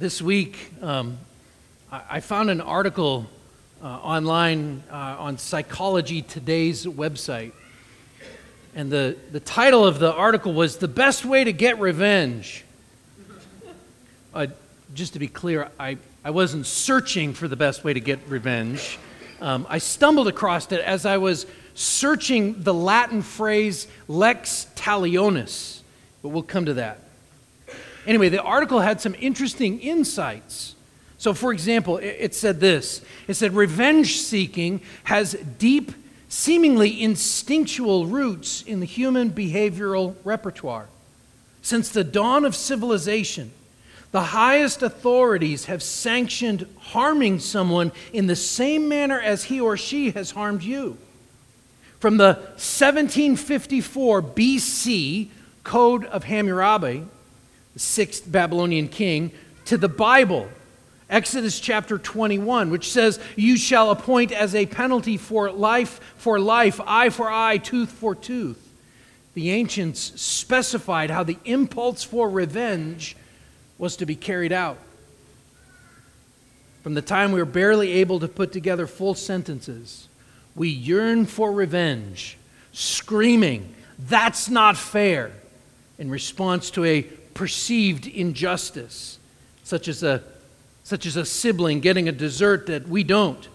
This week, um, I, found an article uh, online uh, on Psychology Today's website. And the, the title of the article was The Best Way to Get Revenge. Uh, just to be clear, I, I wasn't searching for the best way to get revenge. Um, I stumbled across it as I was searching the Latin phrase lex talionis, but we'll come to that. Anyway, the article had some interesting insights. So, for example, it, said this it said, revenge seeking has deep, seemingly instinctual roots in the human behavioral repertoire. Since the dawn of civilization, the highest authorities have sanctioned harming someone in the same manner as he or she has harmed you. From the 1754 BC Code of Hammurabi, the sixth Babylonian king, to the Bible, Exodus chapter 21, which says, You shall appoint as a penalty for life for life, eye for eye, tooth for tooth. The ancients specified how the impulse for revenge was to be carried out. From the time we were barely able to put together full sentences, we yearn for revenge, screaming, That's not fair, in response to a perceived injustice, such as a, such as a sibling getting a dessert that we don't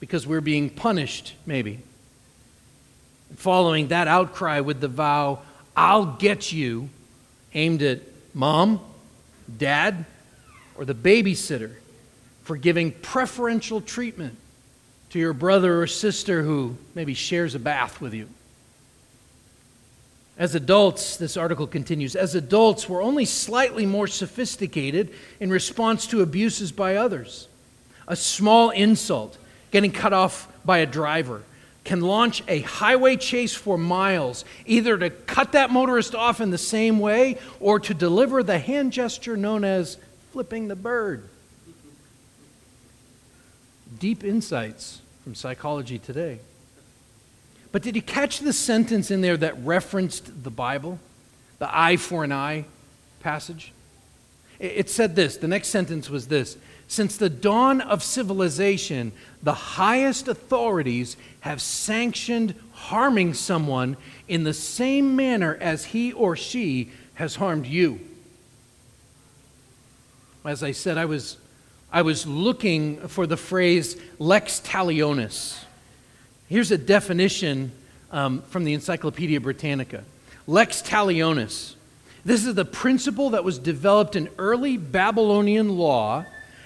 because we're being punished, maybe. Following that outcry with the vow, I'll get you, aimed at mom, dad, or the babysitter for giving preferential treatment to your brother or sister who maybe shares a bath with you. As adults, this article continues, as adults, we're only slightly more sophisticated in response to abuses by others. A small insult, getting cut off by a driver, can launch a highway chase for miles, either to cut that motorist off in the same way or to deliver the hand gesture known as flipping the bird. Deep insights from Psychology Today. But did you catch the sentence in there that referenced the Bible? The eye for an eye passage? It said this. The next sentence was this since the dawn of civilization, the highest authorities have sanctioned harming someone in the same manner as he or she has harmed you. As I said, I was, I was looking for the phrase lex talionis. Here's a definition um, from the Encyclopedia Britannica lex talionis. This is the principle that was developed in early Babylonian law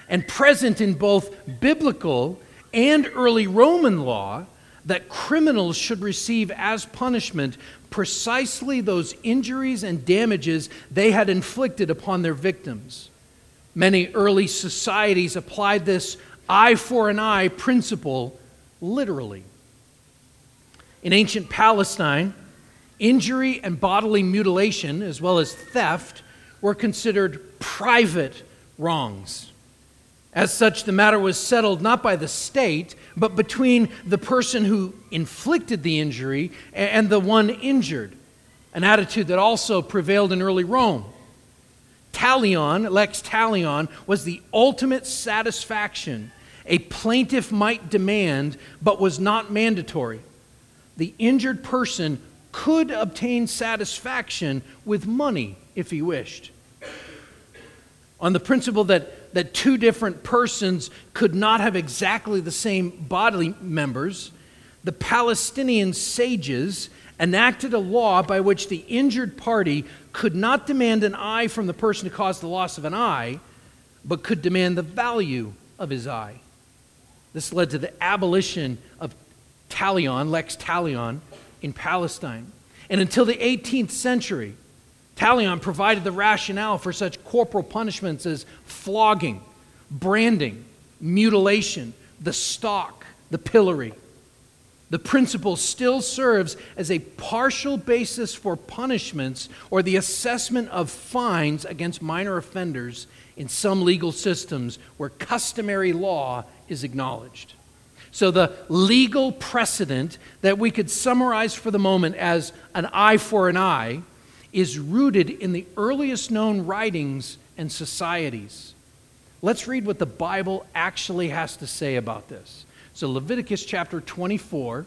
and present in both biblical and early Roman law that criminals should receive as punishment precisely those injuries and damages they had inflicted upon their victims. Many early societies applied this eye for an eye principle literally. In ancient Palestine, injury and bodily mutilation, as well as theft, were considered private wrongs. As such, the matter was settled not by the state, but between the person who inflicted the injury and the one injured, an attitude that also prevailed in early Rome. Talion, lex talion, was the ultimate satisfaction a plaintiff might demand, but was not mandatory. The injured person could obtain satisfaction with money if he wished. On the principle that that two different persons could not have exactly the same bodily members, the Palestinian sages enacted a law by which the injured party could not demand an eye from the person who caused the loss of an eye, but could demand the value of his eye. This led to the abolition of talion, lex talion, in Palestine. And until the 18th century, Talion provided the rationale for such corporal punishments as flogging, branding, mutilation, the stock, the pillory. The principle still serves as a partial basis for punishments or the assessment of fines against minor offenders in some legal systems where customary law is acknowledged. So, the legal precedent that we could summarize for the moment as an eye for an eye is rooted in the earliest known writings and societies. Let's read what the Bible actually has to say about this. So, Leviticus chapter 24,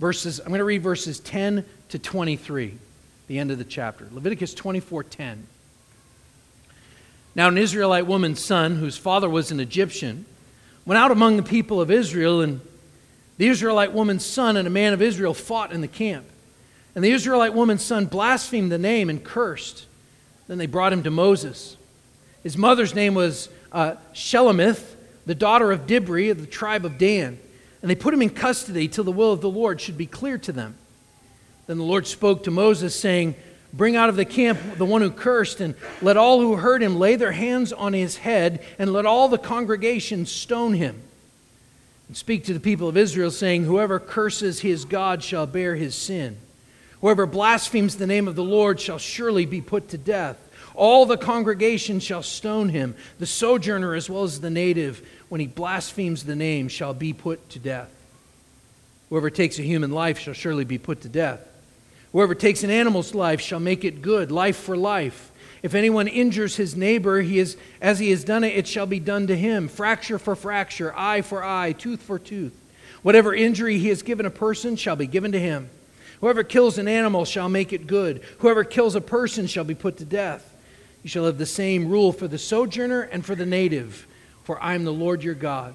verses, I'm going to read verses 10 to 23, the end of the chapter. Leviticus 24 10. Now, an Israelite woman's son, whose father was an Egyptian, went out among the people of Israel, and the Israelite woman's son and a man of Israel fought in the camp. And the Israelite woman's son blasphemed the name and cursed. Then they brought him to Moses. His mother's name was uh, Shelomith, the daughter of Dibri of the tribe of Dan. And they put him in custody till the will of the Lord should be clear to them. Then the Lord spoke to Moses, saying, Bring out of the camp the one who cursed, and let all who heard him lay their hands on his head, and let all the congregation stone him. And speak to the people of Israel, saying, Whoever curses his God shall bear his sin. Whoever blasphemes the name of the Lord shall surely be put to death. All the congregation shall stone him, the sojourner as well as the native, when he blasphemes the name, shall be put to death. Whoever takes a human life shall surely be put to death. Whoever takes an animal's life shall make it good, life for life. If anyone injures his neighbor, he is, as he has done it, it shall be done to him. Fracture for fracture, eye for eye, tooth for tooth. Whatever injury he has given a person shall be given to him. Whoever kills an animal shall make it good. Whoever kills a person shall be put to death. You shall have the same rule for the sojourner and for the native, for I am the Lord your God.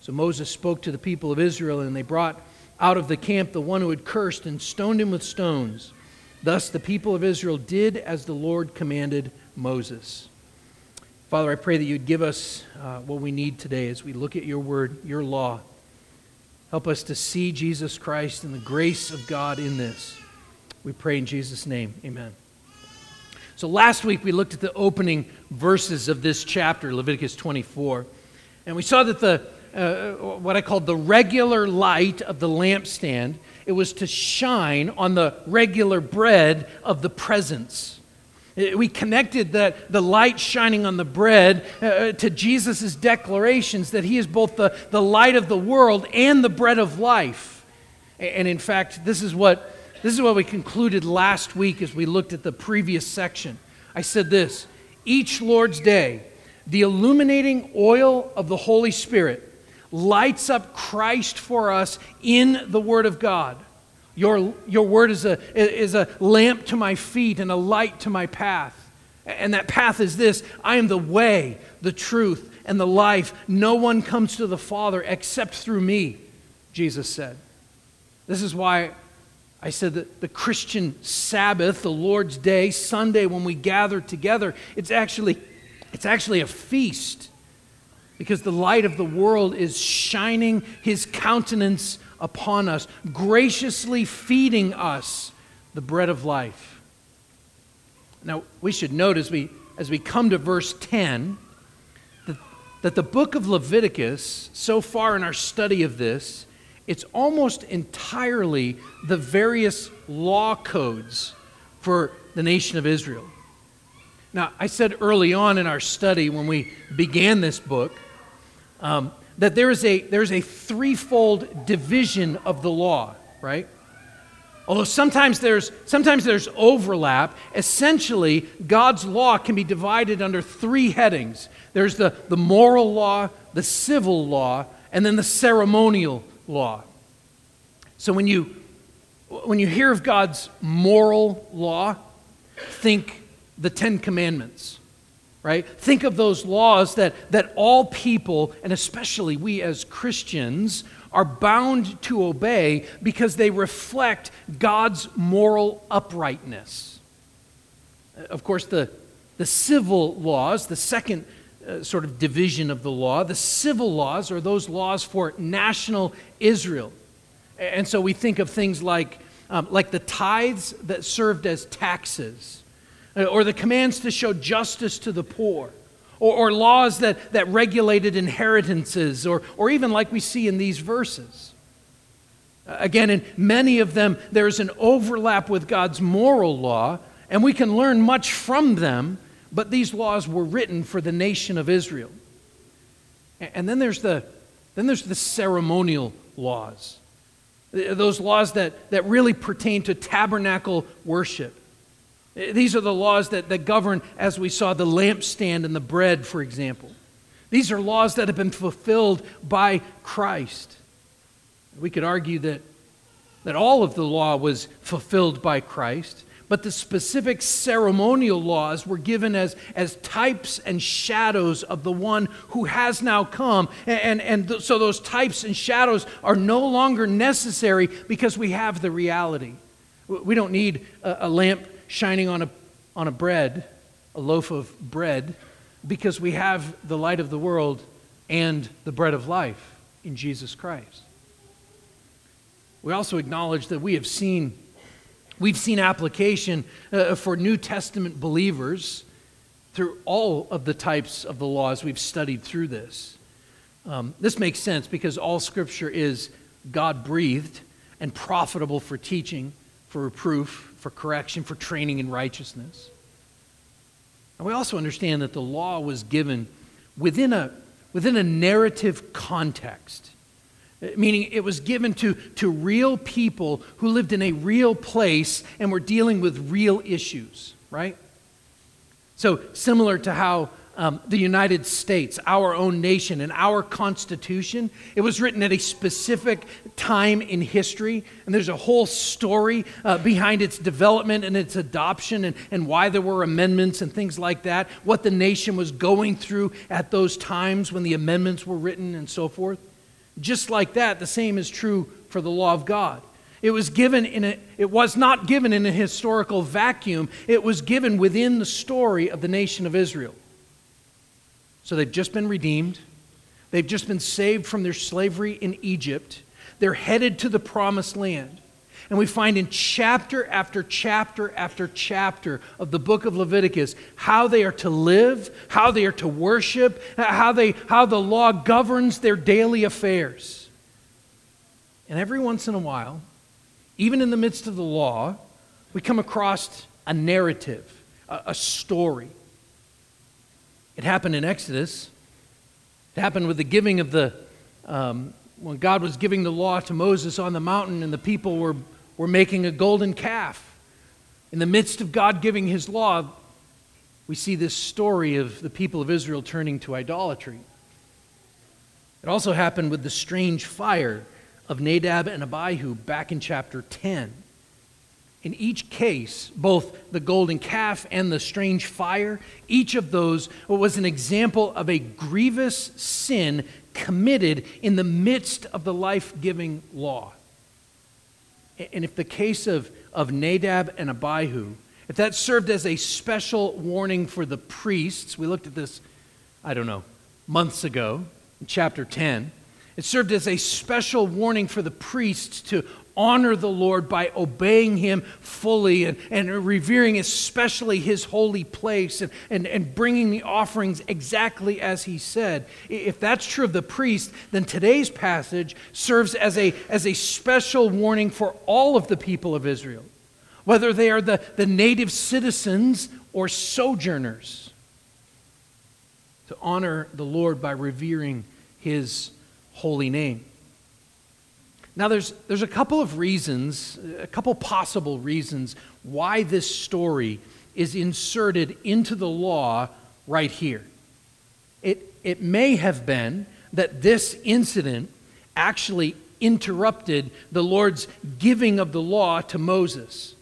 So Moses spoke to the people of Israel, and they brought out of the camp the one who had cursed and stoned him with stones. Thus the people of Israel did as the Lord commanded Moses. Father, I pray that you'd give us uh, what we need today as we look at your word, your law. Help us to see Jesus Christ and the grace of God in this. We pray in Jesus' name. Amen. So last week we looked at the opening verses of this chapter, Leviticus 24, and we saw that the uh, what I call the regular light of the lampstand, it was to shine on the regular bread of the presence. Uh, we connected that the light shining on the bread uh, to Jesus' declarations that he is both the, the light of the world and the bread of life. And in fact, this is what this is what we concluded last week as we looked at the previous section. I said this each Lord's Day, the illuminating oil of the Holy Spirit lights up Christ for us in the Word of God. Your, your Word is a, is a lamp to my feet and a light to my path. And that path is this I am the way, the truth, and the life. No one comes to the Father except through me, Jesus said. This is why I said that the Christian Sabbath, the Lord's Day, Sunday, when we gather together, it's actually, it's actually a feast because the light of the world is shining his countenance upon us, graciously feeding us the bread of life. Now, we should note as we, as we come to verse 10 that, that the book of Leviticus, so far in our study of this, it's almost entirely the various law codes for the nation of Israel. Now, I said early on in our study when we began this book um, that there is a, there's a threefold division of the law, right? Although sometimes there's, sometimes there's overlap, essentially, God's law can be divided under three headings there's the, the moral law, the civil law, and then the ceremonial law. So when you, when you hear of God's moral law, think the Ten Commandments, right? Think of those laws that, that all people, and especially we as Christians, are bound to obey because they reflect God's moral uprightness. Of course, the, the civil laws, the second uh, sort of division of the law. The civil laws are those laws for national Israel. And so we think of things like, um, like the tithes that served as taxes, or the commands to show justice to the poor, or, or laws that, that regulated inheritances, or, or even like we see in these verses. Again, in many of them, there's an overlap with God's moral law, and we can learn much from them but these laws were written for the nation of Israel. And then there's the, then there's the ceremonial laws, those laws that, that really pertain to tabernacle worship. These are the laws that, that govern, as we saw, the lampstand and the bread, for example. These are laws that have been fulfilled by Christ. We could argue that, that all of the law was fulfilled by Christ, but the specific ceremonial laws were given as, as types and shadows of the one who has now come. And, and, and th- so those types and shadows are no longer necessary because we have the reality. We don't need a, a lamp shining on a, on a bread, a loaf of bread, because we have the light of the world and the bread of life in Jesus Christ. We also acknowledge that we have seen we've seen application uh, for New Testament believers through all of the types of the laws we've studied through this. Um, this makes sense because all Scripture is God breathed and profitable for teaching, for reproof, for correction, for training in righteousness. And we also understand that the law was given within a, within a narrative context, meaning it was given to, to real people who lived in a real place and were dealing with real issues, right? So, similar to how um, the United States, our own nation, and our Constitution. It was written at a specific time in history, and there's a whole story uh, behind its development and its adoption, and, and why there were amendments and things like that, what the nation was going through at those times when the amendments were written, and so forth. Just like that, the same is true for the law of God. It was given in a, it was not given in a historical vacuum. It was given within the story of the nation of Israel. So they've just been redeemed. They've just been saved from their slavery in Egypt. They're headed to the promised land. And we find in chapter after chapter after chapter of the book of Leviticus how they are to live, how they are to worship, how, they, how the law governs their daily affairs. And every once in a while, even in the midst of the law, we come across a narrative, a, a story it happened in Exodus. It happened with the giving of the, um, when God was giving the law to Moses on the mountain and the people were, were making a golden calf. In the midst of God giving his law, we see this story of the people of Israel turning to idolatry. It also happened with the strange fire of Nadab and Abihu back in chapter 10. In each case, both the golden calf and the strange fire, each of those was an example of a grievous sin committed in the midst of the life giving law. And if the case of, of Nadab and Abihu, if that served as a special warning for the priests, we looked at this, I don't know, months ago in chapter 10. It served as a special warning for the priests to honor the Lord by obeying Him fully and, and revering especially His holy place and, and, and bringing the offerings exactly as He said. If that's true of the priest, then today's passage serves as a, as a special warning for all of the people of Israel, whether they are the, the native citizens or sojourners, to honor the Lord by revering His holy name. Now, there's, there's a couple of reasons, a couple possible reasons why this story is inserted into the law right here. It, it may have been that this incident actually interrupted the Lord's giving of the law to Moses.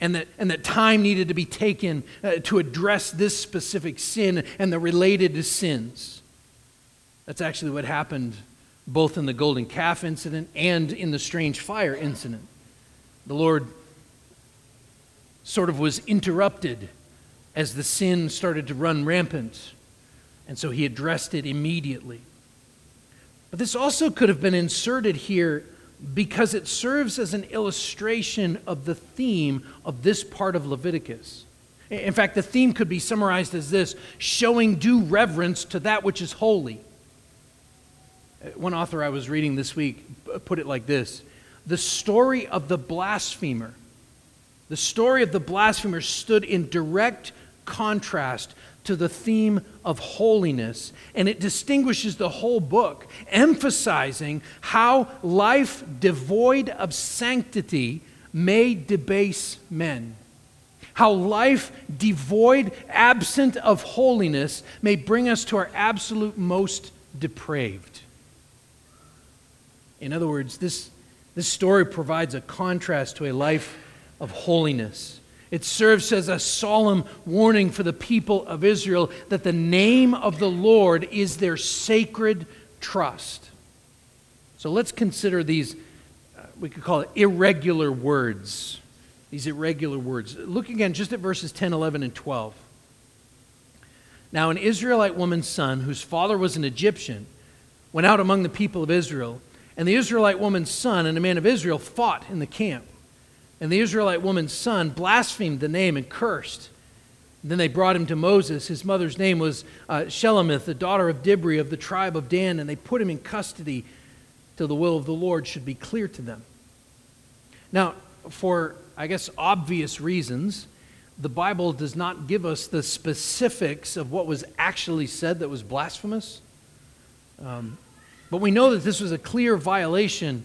And that, and that time needed to be taken uh, to address this specific sin and the related sins. That's actually what happened both in the golden calf incident and in the strange fire incident. The Lord sort of was interrupted as the sin started to run rampant, and so he addressed it immediately. But this also could have been inserted here because it serves as an illustration of the theme of this part of Leviticus. In fact, the theme could be summarized as this showing due reverence to that which is holy. One author I was reading this week put it like this The story of the blasphemer, the story of the blasphemer stood in direct contrast to the theme of holiness, and it distinguishes the whole book, emphasizing how life devoid of sanctity may debase men how life devoid, absent of holiness, may bring us to our absolute most depraved. In other words, this, this story provides a contrast to a life of holiness. It serves as a solemn warning for the people of Israel that the name of the Lord is their sacred trust. So let's consider these, uh, we could call it irregular words. These irregular words. Look again just at verses 10, 11, and 12. Now, an Israelite woman's son, whose father was an Egyptian, went out among the people of Israel, and the Israelite woman's son and a man of Israel fought in the camp. And the Israelite woman's son blasphemed the name and cursed. And then they brought him to Moses. His mother's name was uh, the daughter of Dibri of the tribe of Dan, and they put him in custody till the will of the Lord should be clear to them. Now, for, I guess, obvious reasons, the Bible does not give us the specifics of what was actually said that was blasphemous. Um, but we know that this was a clear violation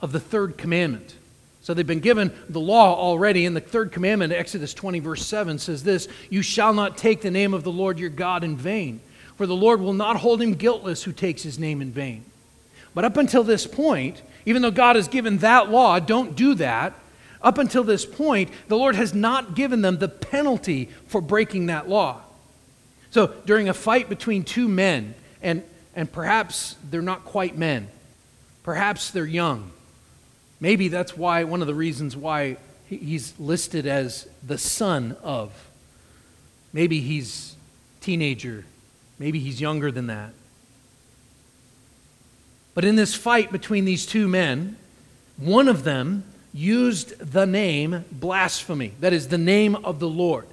of the third commandment. So they've been given the law already. And the third commandment, Exodus 20, verse 7, says this You shall not take the name of the Lord your God in vain, for the Lord will not hold him guiltless who takes his name in vain. But up until this point, even though God has given that law, don't do that. Up until this point, the Lord has not given them the penalty for breaking that law. So during a fight between two men, and, and perhaps they're not quite men, perhaps they're young, Maybe that's why one of the reasons why he's listed as the son of. Maybe he's teenager. Maybe he's younger than that. But in this fight between these two men, one of them used the name blasphemy. That is the name of the Lord.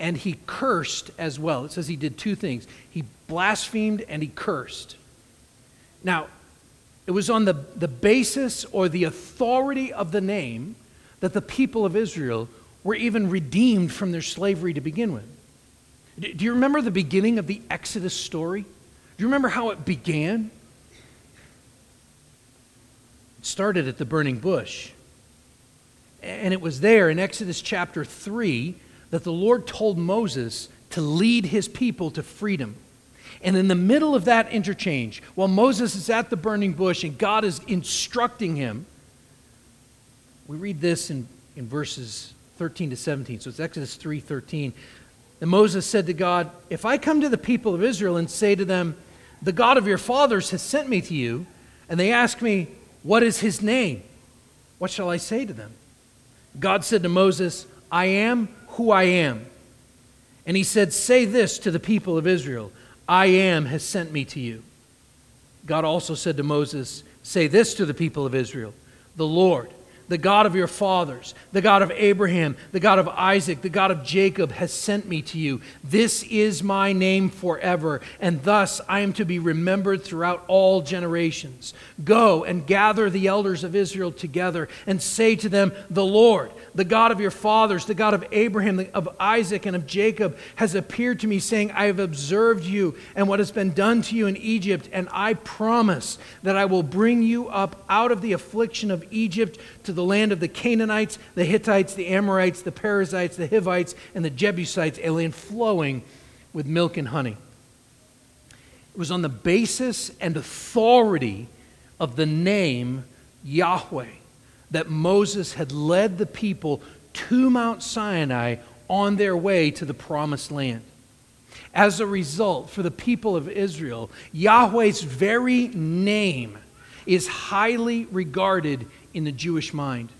And he cursed as well. It says he did two things he blasphemed and he cursed. Now, it was on the, the basis or the authority of the name that the people of Israel were even redeemed from their slavery to begin with. Do you remember the beginning of the Exodus story? Do you remember how it began? It started at the burning bush. And it was there in Exodus chapter 3 that the Lord told Moses to lead his people to freedom. And in the middle of that interchange, while Moses is at the burning bush and God is instructing him, we read this in, in verses 13 to 17. So it's Exodus 3 13. And Moses said to God, If I come to the people of Israel and say to them, The God of your fathers has sent me to you, and they ask me, What is his name? What shall I say to them? God said to Moses, I am who I am. And he said, Say this to the people of Israel I am has sent me to you. God also said to Moses, Say this to the people of Israel The Lord, the God of your fathers, the God of Abraham, the God of Isaac, the God of Jacob, has sent me to you. This is my name forever, and thus I am to be remembered throughout all generations. Go and gather the elders of Israel together and say to them, The Lord, the God of your fathers, the God of Abraham, of Isaac, and of Jacob, has appeared to me, saying, I have observed you and what has been done to you in Egypt, and I promise that I will bring you up out of the affliction of Egypt to the land of the Canaanites, the Hittites, the Amorites, the Perizzites, the Hivites, and the Jebusites, a land flowing with milk and honey. It was on the basis and authority of the name Yahweh that Moses had led the people to Mount Sinai on their way to the promised land. As a result, for the people of Israel, Yahweh's very name is highly regarded in the Jewish mind.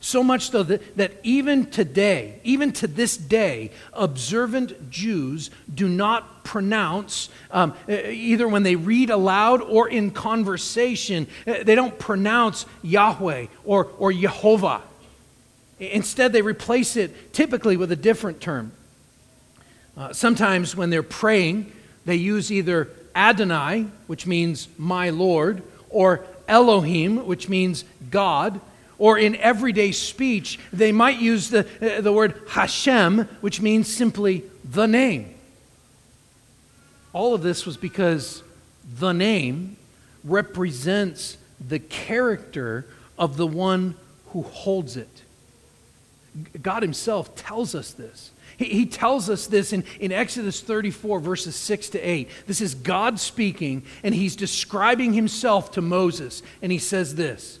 So much so that, that even today, even to this day, observant Jews do not pronounce, um, either when they read aloud or in conversation, uh, they don't pronounce Yahweh or, or Jehovah. Instead, they replace it typically with a different term. Uh, sometimes when they're praying, they use either Adonai, which means my Lord, or Elohim, which means God or in everyday speech, they might use the, uh, the word Hashem, which means simply the name. All of this was because the name represents the character of the one who holds it. God Himself tells us this. He, he tells us this in, in Exodus 34, verses 6 to 8. This is God speaking, and He's describing Himself to Moses. And He says this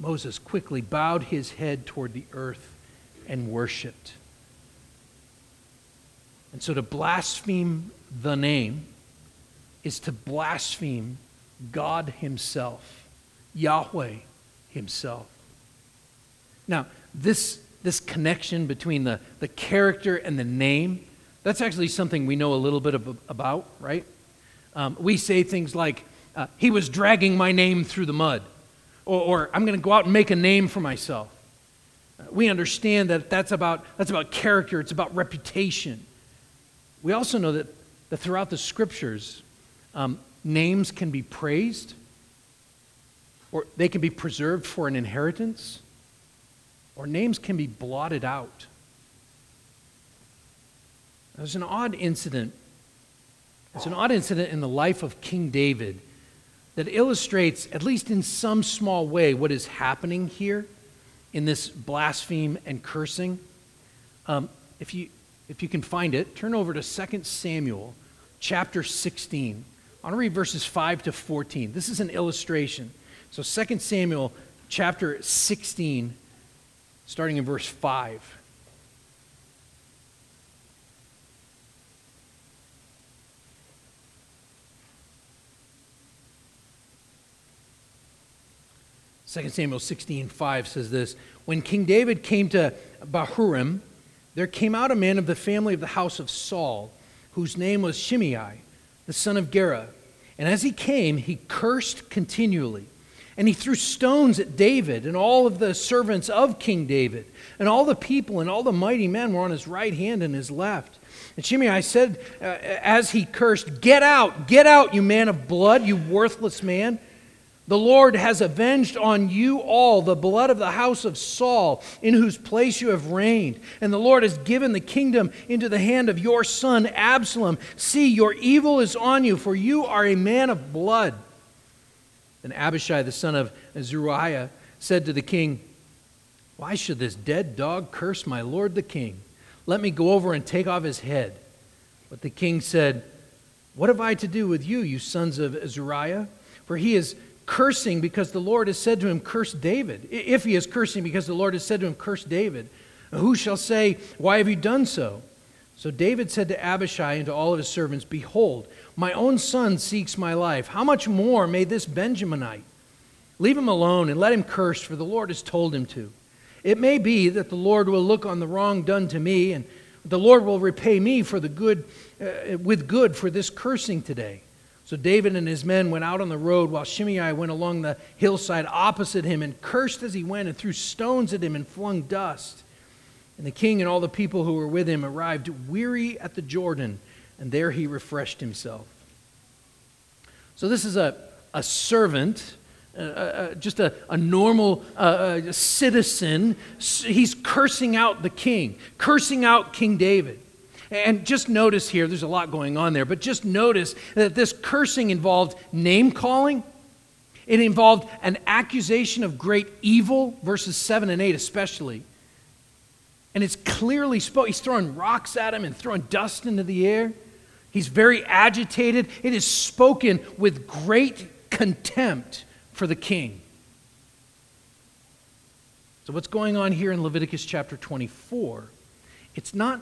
Moses quickly bowed his head toward the earth and worshiped. And so to blaspheme the name is to blaspheme God Himself, Yahweh Himself. Now, this, this connection between the, the character and the name, that's actually something we know a little bit of, about, right? Um, we say things like, uh, He was dragging my name through the mud, or, or I'm going to go out and make a name for myself. We understand that that's about, that's about character, it's about reputation. We also know that, that throughout the scriptures, um, names can be praised or they can be preserved for an inheritance, or names can be blotted out. There's an odd incident. It's an odd incident in the life of King David that illustrates, at least in some small way, what is happening here in this blaspheme and cursing. Um, if you if you can find it, turn over to 2 Samuel chapter 16. I want to read verses 5 to 14. This is an illustration. So 2 Samuel chapter 16, starting in verse 5. Second Samuel 16, 5 says this When King David came to Bahurim, there came out a man of the family of the house of Saul, whose name was Shimei, the son of Gera. And as he came, he cursed continually. And he threw stones at David and all of the servants of King David. And all the people and all the mighty men were on his right hand and his left. And Shimei said, uh, as he cursed, Get out, get out, you man of blood, you worthless man. The Lord has avenged on you all the blood of the house of Saul, in whose place you have reigned. And the Lord has given the kingdom into the hand of your son Absalom. See, your evil is on you, for you are a man of blood. Then Abishai, the son of Zeruiah, said to the king, Why should this dead dog curse my lord the king? Let me go over and take off his head. But the king said, What have I to do with you, you sons of Zeruiah? For he is cursing because the Lord has said to him, Curse David. If he is cursing because the Lord has said to him, Curse David, who shall say, Why have you done so? So David said to Abishai and to all of his servants, Behold, my own son seeks my life. How much more may this Benjaminite? Leave him alone and let him curse, for the Lord has told him to. It may be that the Lord will look on the wrong done to me, and the Lord will repay me for the good, uh, with good for this cursing today. So David and his men went out on the road while Shimei went along the hillside opposite him and cursed as he went and threw stones at him and flung dust. And the king and all the people who were with him arrived weary at the Jordan, and there he refreshed himself. So this is a, a servant. Uh, uh, just a, a normal uh, uh citizen. He's cursing out the king, cursing out King David. And just notice here, there's a lot going on there, but just notice that this cursing involved name calling. It involved an accusation of great evil, verses 7 and 8 especially. And it's clearly spoken. He's throwing rocks at him and throwing dust into the air. He's very agitated. It is spoken with great contempt for the king. So, what's going on here in Leviticus chapter 24? It's not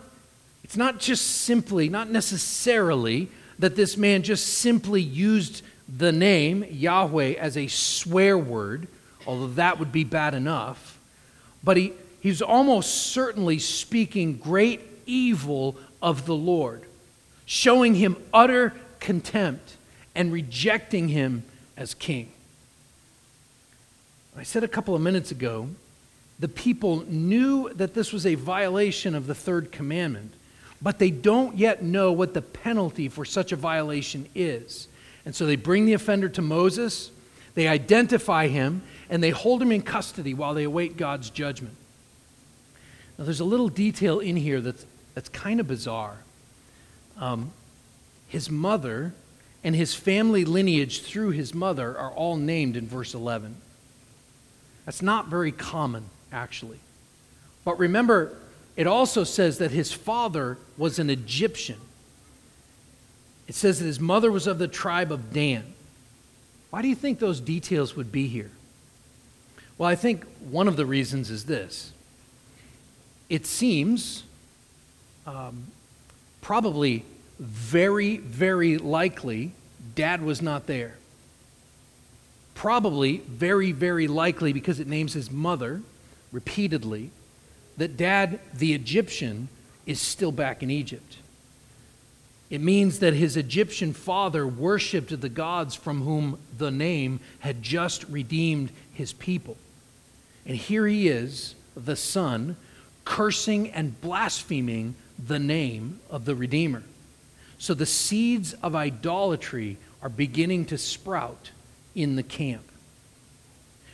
it's not just simply, not necessarily, that this man just simply used the name Yahweh as a swear word, although that would be bad enough. But he, he's almost certainly speaking great evil of the Lord, showing him utter contempt and rejecting him as king. I said a couple of minutes ago the people knew that this was a violation of the third commandment, but they don't yet know what the penalty for such a violation is. And so they bring the offender to Moses, they identify him, and they hold him in custody while they await God's judgment. Now, there's a little detail in here that's, that's kind of bizarre. Um, his mother and his family lineage through his mother are all named in verse 11. That's not very common, actually. But remember, it also says that his father was an Egyptian. It says that his mother was of the tribe of Dan. Why do you think those details would be here? Well, I think one of the reasons is this. It seems um, probably very, very likely dad was not there. Probably very, very likely because it names his mother repeatedly that dad, the Egyptian, is still back in Egypt. It means that his Egyptian father worshiped the gods from whom the name had just redeemed his people. And here he is, the son, cursing and blaspheming the name of the Redeemer. So the seeds of idolatry are beginning to sprout in the camp.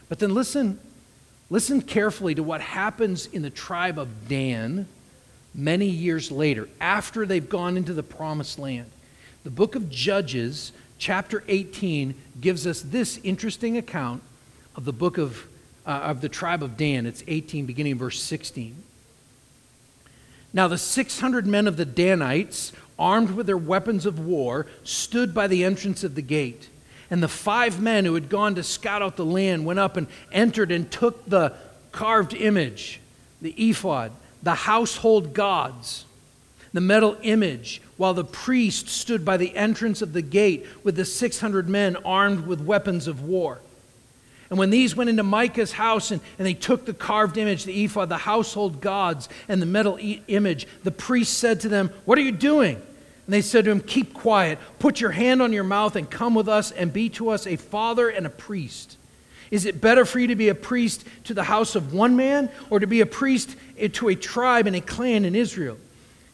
But then listen, listen carefully to what happens in the tribe of Dan many years later, after they've gone into the promised land. The book of Judges, chapter 18, gives us this interesting account of the book of, uh, of the tribe of Dan. It's 18, beginning verse 16. Now, the 600 men of the Danites armed with their weapons of war, stood by the entrance of the gate. And the five men who had gone to scout out the land went up and entered and took the carved image, the ephod, the household gods, the metal image, while the priest stood by the entrance of the gate with the 600 men armed with weapons of war. And when these went into Micah's house and, and they took the carved image, the ephod, the household gods, and the metal e- image, the priest said to them, What are you doing? And they said to him, Keep quiet, put your hand on your mouth, and come with us and be to us a father and a priest. Is it better for you to be a priest to the house of one man, or to be a priest to a tribe and a clan in Israel?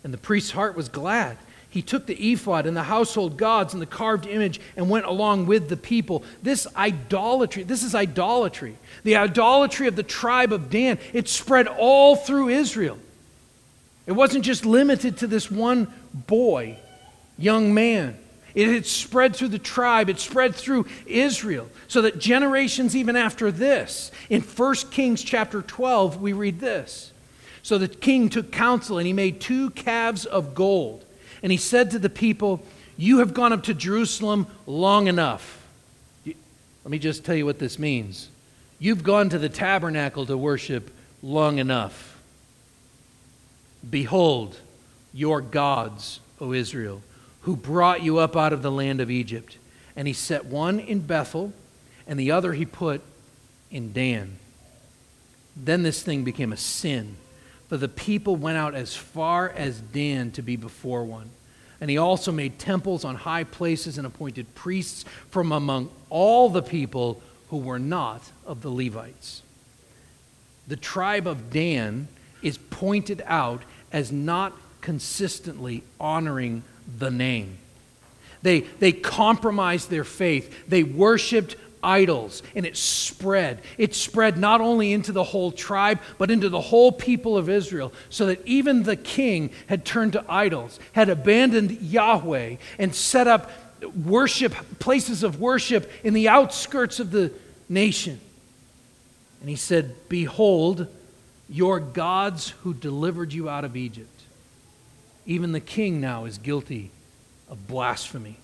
And the priest's heart was glad he took the ephod and the household gods and the carved image and went along with the people. This idolatry, this is idolatry. The idolatry of the tribe of Dan, it spread all through Israel. It wasn't just limited to this one boy, young man. It had spread through the tribe, it spread through Israel, so that generations even after this, in 1 Kings chapter 12, we read this. So the king took counsel and he made two calves of gold and he said to the people, You have gone up to Jerusalem long enough. Let me just tell you what this means. You've gone to the tabernacle to worship long enough. Behold, your gods, O Israel, who brought you up out of the land of Egypt. And he set one in Bethel, and the other he put in Dan. Then this thing became a sin but the people went out as far as Dan to be before one. And he also made temples on high places and appointed priests from among all the people who were not of the Levites. The tribe of Dan is pointed out as not consistently honoring the name. They, they compromised their faith. They worshiped idols, and it spread. It spread not only into the whole tribe, but into the whole people of Israel, so that even the king had turned to idols, had abandoned Yahweh, and set up worship, places of worship in the outskirts of the nation. And he said, Behold, your gods who delivered you out of Egypt. Even the king now is guilty of blasphemy.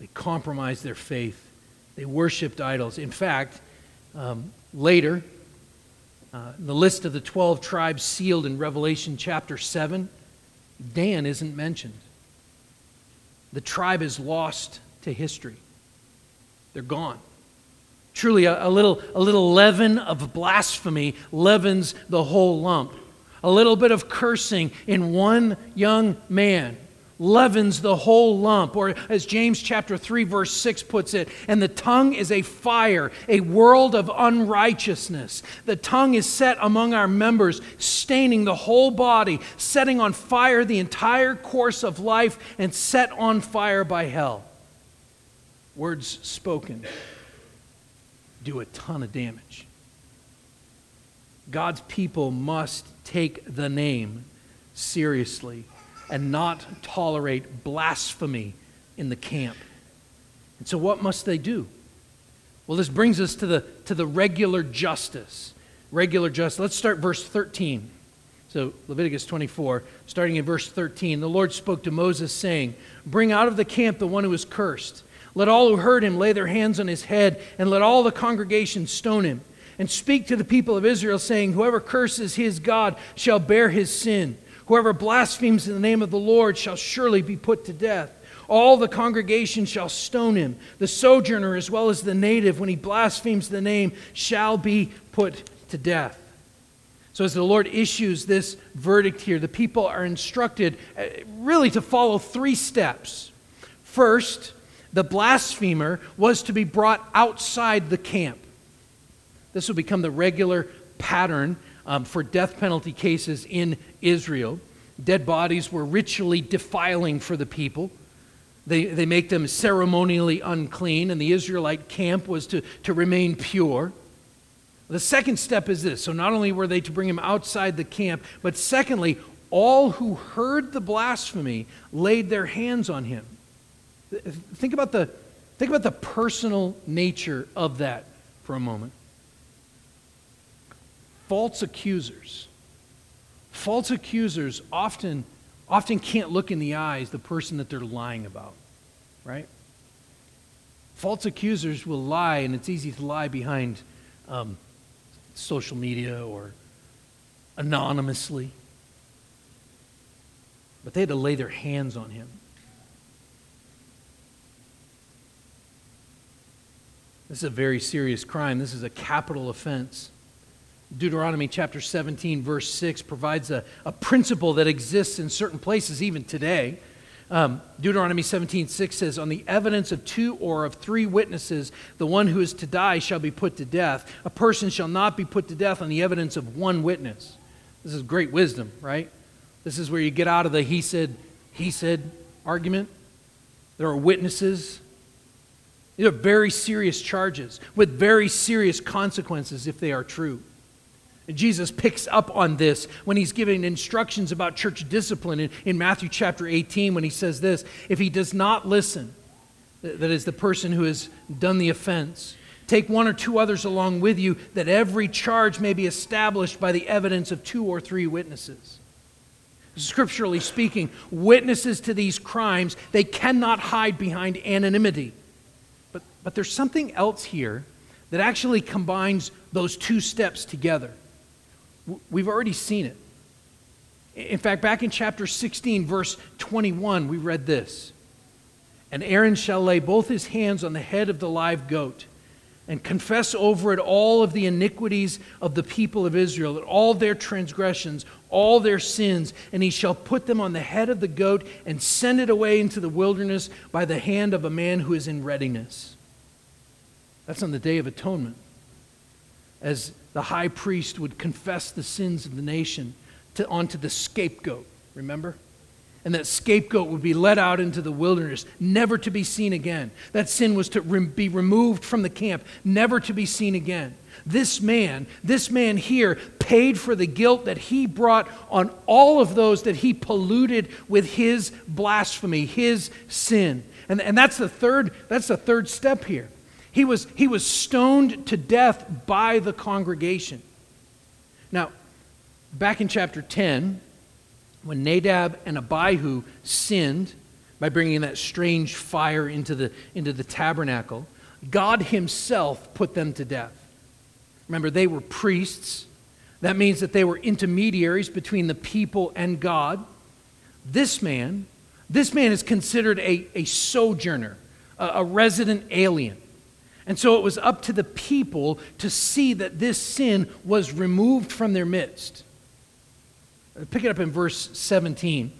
They compromised their faith. They worshiped idols. In fact, um, later, uh, the list of the 12 tribes sealed in Revelation chapter 7, Dan isn't mentioned. The tribe is lost to history, they're gone. Truly, a, a, little, a little leaven of blasphemy leavens the whole lump. A little bit of cursing in one young man leavens the whole lump. Or as James chapter 3 verse 6 puts it, and the tongue is a fire, a world of unrighteousness. The tongue is set among our members, staining the whole body, setting on fire the entire course of life, and set on fire by hell. Words spoken do a ton of damage. God's people must take the name seriously and not tolerate blasphemy in the camp. And so, what must they do? Well, this brings us to the, to the regular justice. Regular justice. Let's start verse 13. So, Leviticus 24, starting in verse 13. The Lord spoke to Moses, saying, Bring out of the camp the one who is cursed. Let all who heard him lay their hands on his head, and let all the congregation stone him. And speak to the people of Israel, saying, Whoever curses his God shall bear his sin. Whoever blasphemes in the name of the Lord shall surely be put to death. All the congregation shall stone him. The sojourner as well as the native, when he blasphemes the name, shall be put to death. So, as the Lord issues this verdict here, the people are instructed uh, really to follow three steps. First, the blasphemer was to be brought outside the camp. This will become the regular pattern um, for death penalty cases in Israel. Dead bodies were ritually defiling for the people. They, they make them ceremonially unclean, and the Israelite camp was to, to remain pure. The second step is this so not only were they to bring him outside the camp, but secondly, all who heard the blasphemy laid their hands on him. Think about the, think about the personal nature of that for a moment. False accusers. False accusers often, often can't look in the eyes the person that they're lying about, right? False accusers will lie, and it's easy to lie behind um, social media or anonymously. But they had to lay their hands on him. This is a very serious crime. This is a capital offense. Deuteronomy chapter 17, verse 6 provides a, a principle that exists in certain places even today. Um, Deuteronomy 17, 6 says, On the evidence of two or of three witnesses, the one who is to die shall be put to death. A person shall not be put to death on the evidence of one witness. This is great wisdom, right? This is where you get out of the he said, he said argument. There are witnesses these are very serious charges with very serious consequences if they are true. And Jesus picks up on this when he's giving instructions about church discipline in, in Matthew chapter 18 when he says this If he does not listen, that is the person who has done the offense, take one or two others along with you, that every charge may be established by the evidence of two or three witnesses. Scripturally speaking, witnesses to these crimes, they cannot hide behind anonymity. But there's something else here that actually combines those two steps together. We've already seen it. In fact, back in chapter 16, verse 21, we read this And Aaron shall lay both his hands on the head of the live goat and confess over it all of the iniquities of the people of Israel, all their transgressions, all their sins, and he shall put them on the head of the goat and send it away into the wilderness by the hand of a man who is in readiness. That's on the Day of Atonement. As the high priest would confess the sins of the nation to, onto the scapegoat, remember? And that scapegoat would be led out into the wilderness, never to be seen again. That sin was to re- be removed from the camp, never to be seen again. This man, this man here, paid for the guilt that he brought on all of those that he polluted with his blasphemy, his sin. And, and that's, the third, that's the third step here. He was, he was stoned to death by the congregation. Now, back in chapter 10, when Nadab and Abihu sinned by bringing that strange fire into the, into the tabernacle, God Himself put them to death. Remember, they were priests. That means that they were intermediaries between the people and God. This man, this man is considered a, a sojourner, a, a resident alien. And so it was up to the people to see that this sin was removed from their midst. Pick it up in verse 17.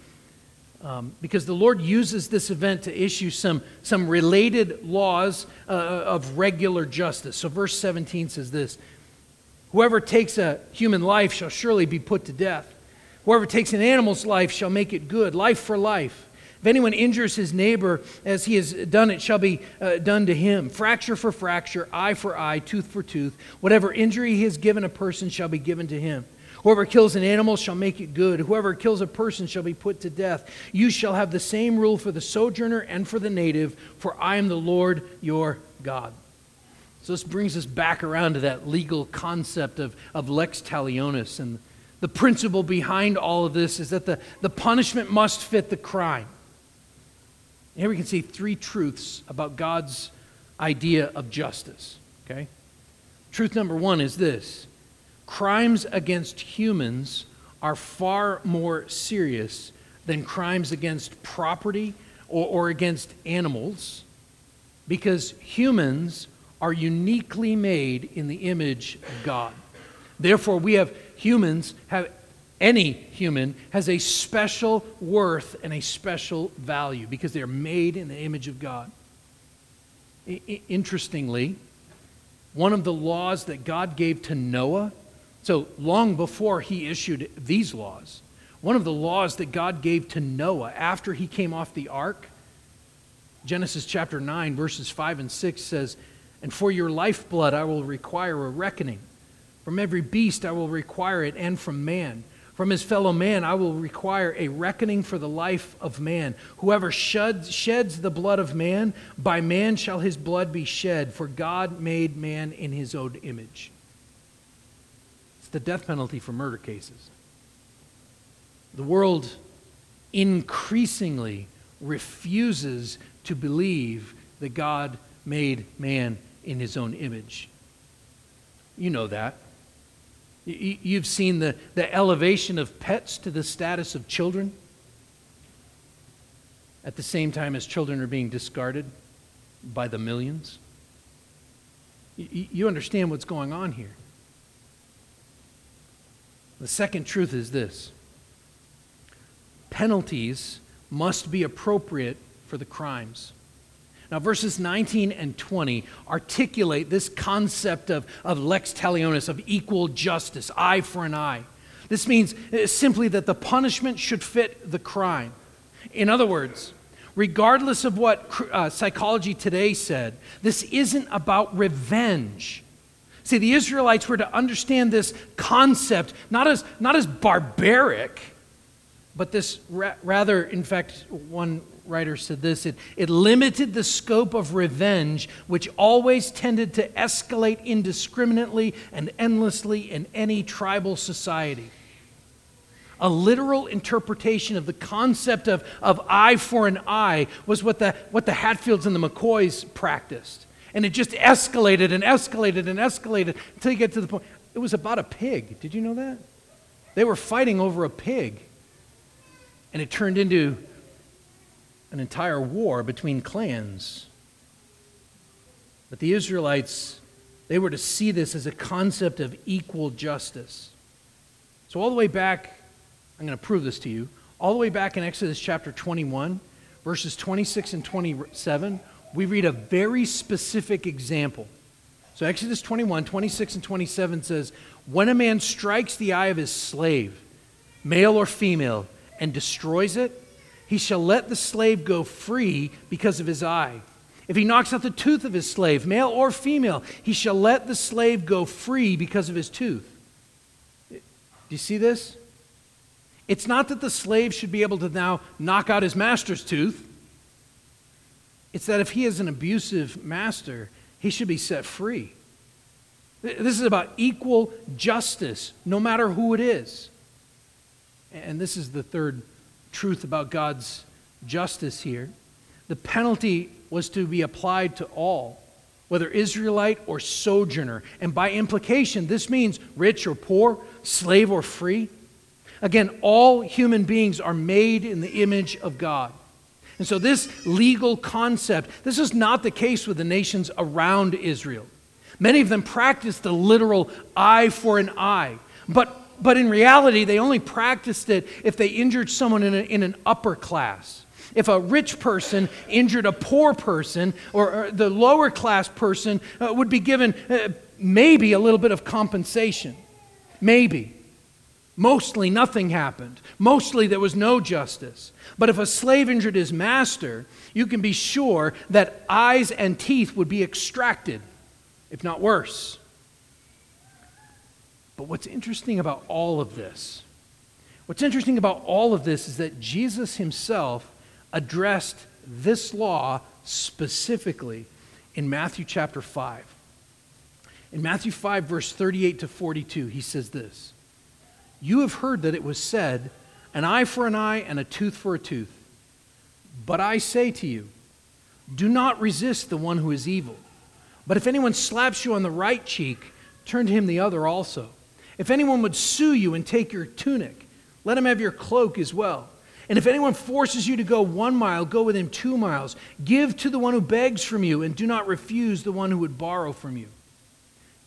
Um, because the Lord uses this event to issue some, some related laws uh, of regular justice. So, verse 17 says this Whoever takes a human life shall surely be put to death. Whoever takes an animal's life shall make it good, life for life. If anyone injures his neighbor as he has done, it shall be uh, done to him. Fracture for fracture, eye for eye, tooth for tooth. Whatever injury he has given a person shall be given to him. Whoever kills an animal shall make it good. Whoever kills a person shall be put to death. You shall have the same rule for the sojourner and for the native, for I am the Lord your God. So this brings us back around to that legal concept of, of lex talionis. And the principle behind all of this is that the, the punishment must fit the crime. Here we can see three truths about God's idea of justice. Okay? Truth number one is this crimes against humans are far more serious than crimes against property or, or against animals because humans are uniquely made in the image of God. Therefore, we have humans have any human has a special worth and a special value because they're made in the image of God. I- interestingly, one of the laws that God gave to Noah, so long before he issued these laws, one of the laws that God gave to Noah after he came off the ark, Genesis chapter 9, verses 5 and 6 says, And for your lifeblood I will require a reckoning. From every beast I will require it, and from man. From his fellow man, I will require a reckoning for the life of man. Whoever sheds, sheds the blood of man, by man shall his blood be shed, for God made man in his own image. It's the death penalty for murder cases. The world increasingly refuses to believe that God made man in his own image. You know that. You've seen the, the elevation of pets to the status of children at the same time as children are being discarded by the millions. You understand what's going on here. The second truth is this penalties must be appropriate for the crimes. Now, verses 19 and 20 articulate this concept of, of lex talionis, of equal justice, eye for an eye. This means uh, simply that the punishment should fit the crime. In other words, regardless of what uh, psychology today said, this isn't about revenge. See, the Israelites were to understand this concept not as, not as barbaric, but this ra- rather, in fact, one writer said this it, it limited the scope of revenge, which always tended to escalate indiscriminately and endlessly in any tribal society. A literal interpretation of the concept of, of eye for an eye was what the, what the Hatfields and the McCoys practiced. And it just escalated and escalated and escalated until you get to the point. It was about a pig. Did you know that? They were fighting over a pig. And it turned into an entire war between clans. But the Israelites, they were to see this as a concept of equal justice. So, all the way back, I'm going to prove this to you, all the way back in Exodus chapter 21, verses 26 and 27, we read a very specific example. So, Exodus 21, 26 and 27 says, When a man strikes the eye of his slave, male or female, and destroys it, he shall let the slave go free because of his eye. If he knocks out the tooth of his slave, male or female, he shall let the slave go free because of his tooth. Do you see this? It's not that the slave should be able to now knock out his master's tooth. It's that if he is an abusive master, he should be set free. This is about equal justice, no matter who it is. And this is the third truth about God's justice here. The penalty was to be applied to all, whether Israelite or sojourner. And by implication, this means rich or poor, slave or free. Again, all human beings are made in the image of God. And so, this legal concept, this is not the case with the nations around Israel. Many of them practice the literal eye for an eye. But but in reality, they only practiced it if they injured someone in, a, in an upper class. If a rich person injured a poor person, or, or the lower class person uh, would be given uh, maybe a little bit of compensation. Maybe. Mostly nothing happened. Mostly there was no justice. But if a slave injured his master, you can be sure that eyes and teeth would be extracted, if not worse. But what's interesting about all of this, what's interesting about all of this is that Jesus himself addressed this law specifically in Matthew chapter 5. In Matthew 5, verse 38 to 42, he says this You have heard that it was said, an eye for an eye and a tooth for a tooth. But I say to you, do not resist the one who is evil. But if anyone slaps you on the right cheek, turn to him the other also. If anyone would sue you and take your tunic, let him have your cloak as well. And if anyone forces you to go one mile, go with him two miles. Give to the one who begs from you, and do not refuse the one who would borrow from you.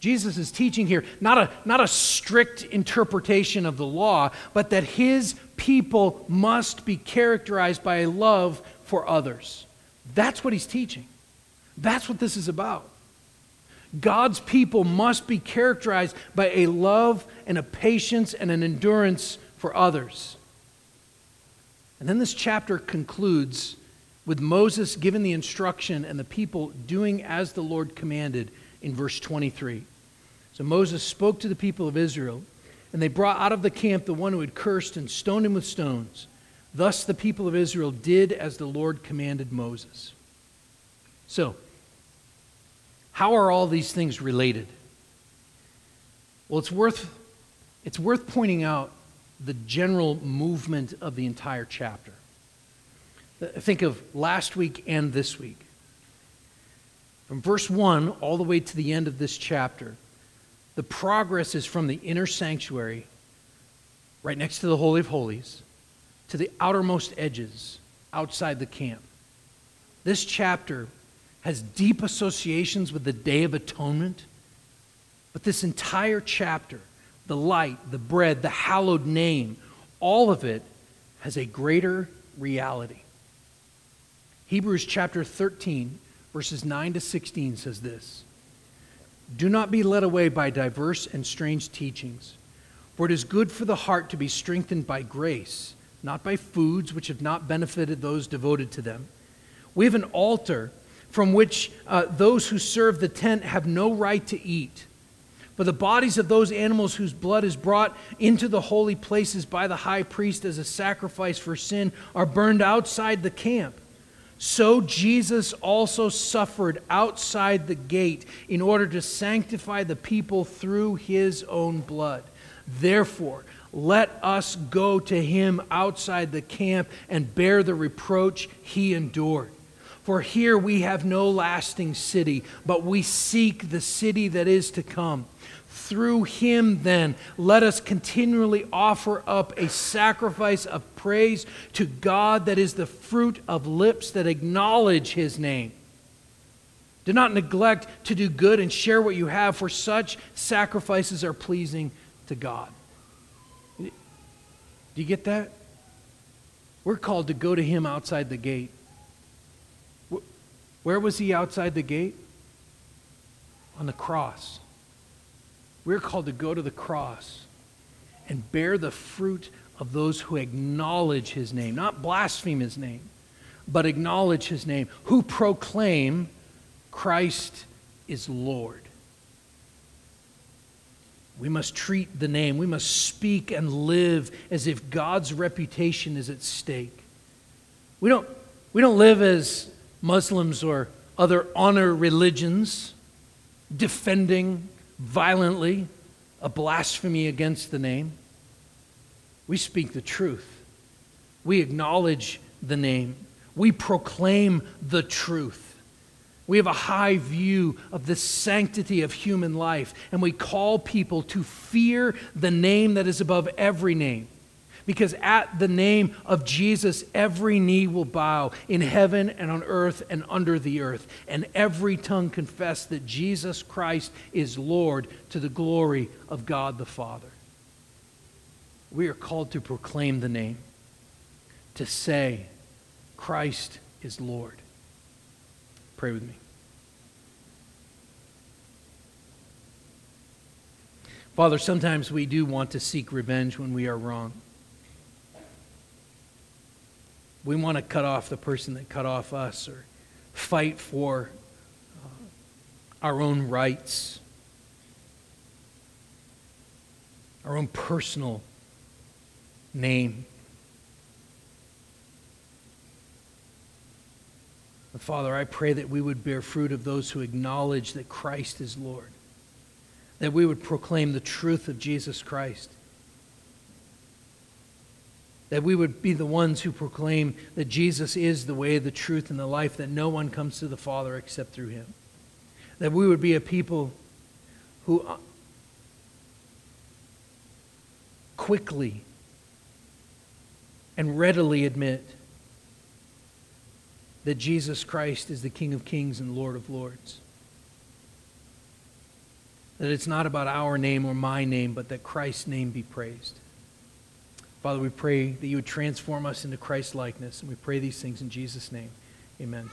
Jesus is teaching here not a, not a strict interpretation of the law, but that his people must be characterized by a love for others. That's what he's teaching. That's what this is about. God's people must be characterized by a love and a patience and an endurance for others. And then this chapter concludes with Moses giving the instruction and the people doing as the Lord commanded in verse 23. So Moses spoke to the people of Israel, and they brought out of the camp the one who had cursed and stoned him with stones. Thus the people of Israel did as the Lord commanded Moses. So, how are all these things related? Well, it's worth, it's worth pointing out the general movement of the entire chapter. Uh, think of last week and this week. From verse 1 all the way to the end of this chapter, the progress is from the inner sanctuary, right next to the Holy of Holies, to the outermost edges outside the camp. This chapter has deep associations with the Day of Atonement. But this entire chapter, the light, the bread, the hallowed name, all of it has a greater reality. Hebrews chapter 13, verses 9 to 16 says this Do not be led away by diverse and strange teachings, for it is good for the heart to be strengthened by grace, not by foods which have not benefited those devoted to them. We have an altar from which uh, those who serve the tent have no right to eat. For the bodies of those animals whose blood is brought into the holy places by the high priest as a sacrifice for sin are burned outside the camp. So Jesus also suffered outside the gate in order to sanctify the people through his own blood. Therefore, let us go to him outside the camp and bear the reproach he endured. For here we have no lasting city, but we seek the city that is to come. Through him, then, let us continually offer up a sacrifice of praise to God that is the fruit of lips that acknowledge his name. Do not neglect to do good and share what you have, for such sacrifices are pleasing to God. Do you get that? We're called to go to him outside the gate. Where was he outside the gate? On the cross. We're called to go to the cross and bear the fruit of those who acknowledge his name, not blaspheme his name, but acknowledge his name, who proclaim Christ is Lord. We must treat the name, we must speak and live as if God's reputation is at stake. We don't, we don't live as Muslims or other honor religions defending violently a blasphemy against the name. We speak the truth. We acknowledge the name. We proclaim the truth. We have a high view of the sanctity of human life, and we call people to fear the name that is above every name. Because at the name of Jesus, every knee will bow in heaven and on earth and under the earth, and every tongue confess that Jesus Christ is Lord to the glory of God the Father. We are called to proclaim the name, to say, Christ is Lord. Pray with me. Father, sometimes we do want to seek revenge when we are wrong. We want to cut off the person that cut off us or fight for uh, our own rights, our own personal name. But Father, I pray that we would bear fruit of those who acknowledge that Christ is Lord, that we would proclaim the truth of Jesus Christ, that we would be the ones who proclaim that Jesus is the way, the truth, and the life, that no one comes to the Father except through him, that we would be a people who uh, quickly and readily admit that Jesus Christ is the King of kings and Lord of lords. That it's not about our name or my name, but that Christ's name be praised. Father, we pray that you would transform us into Christ's likeness, and we pray these things in Jesus' name. Amen.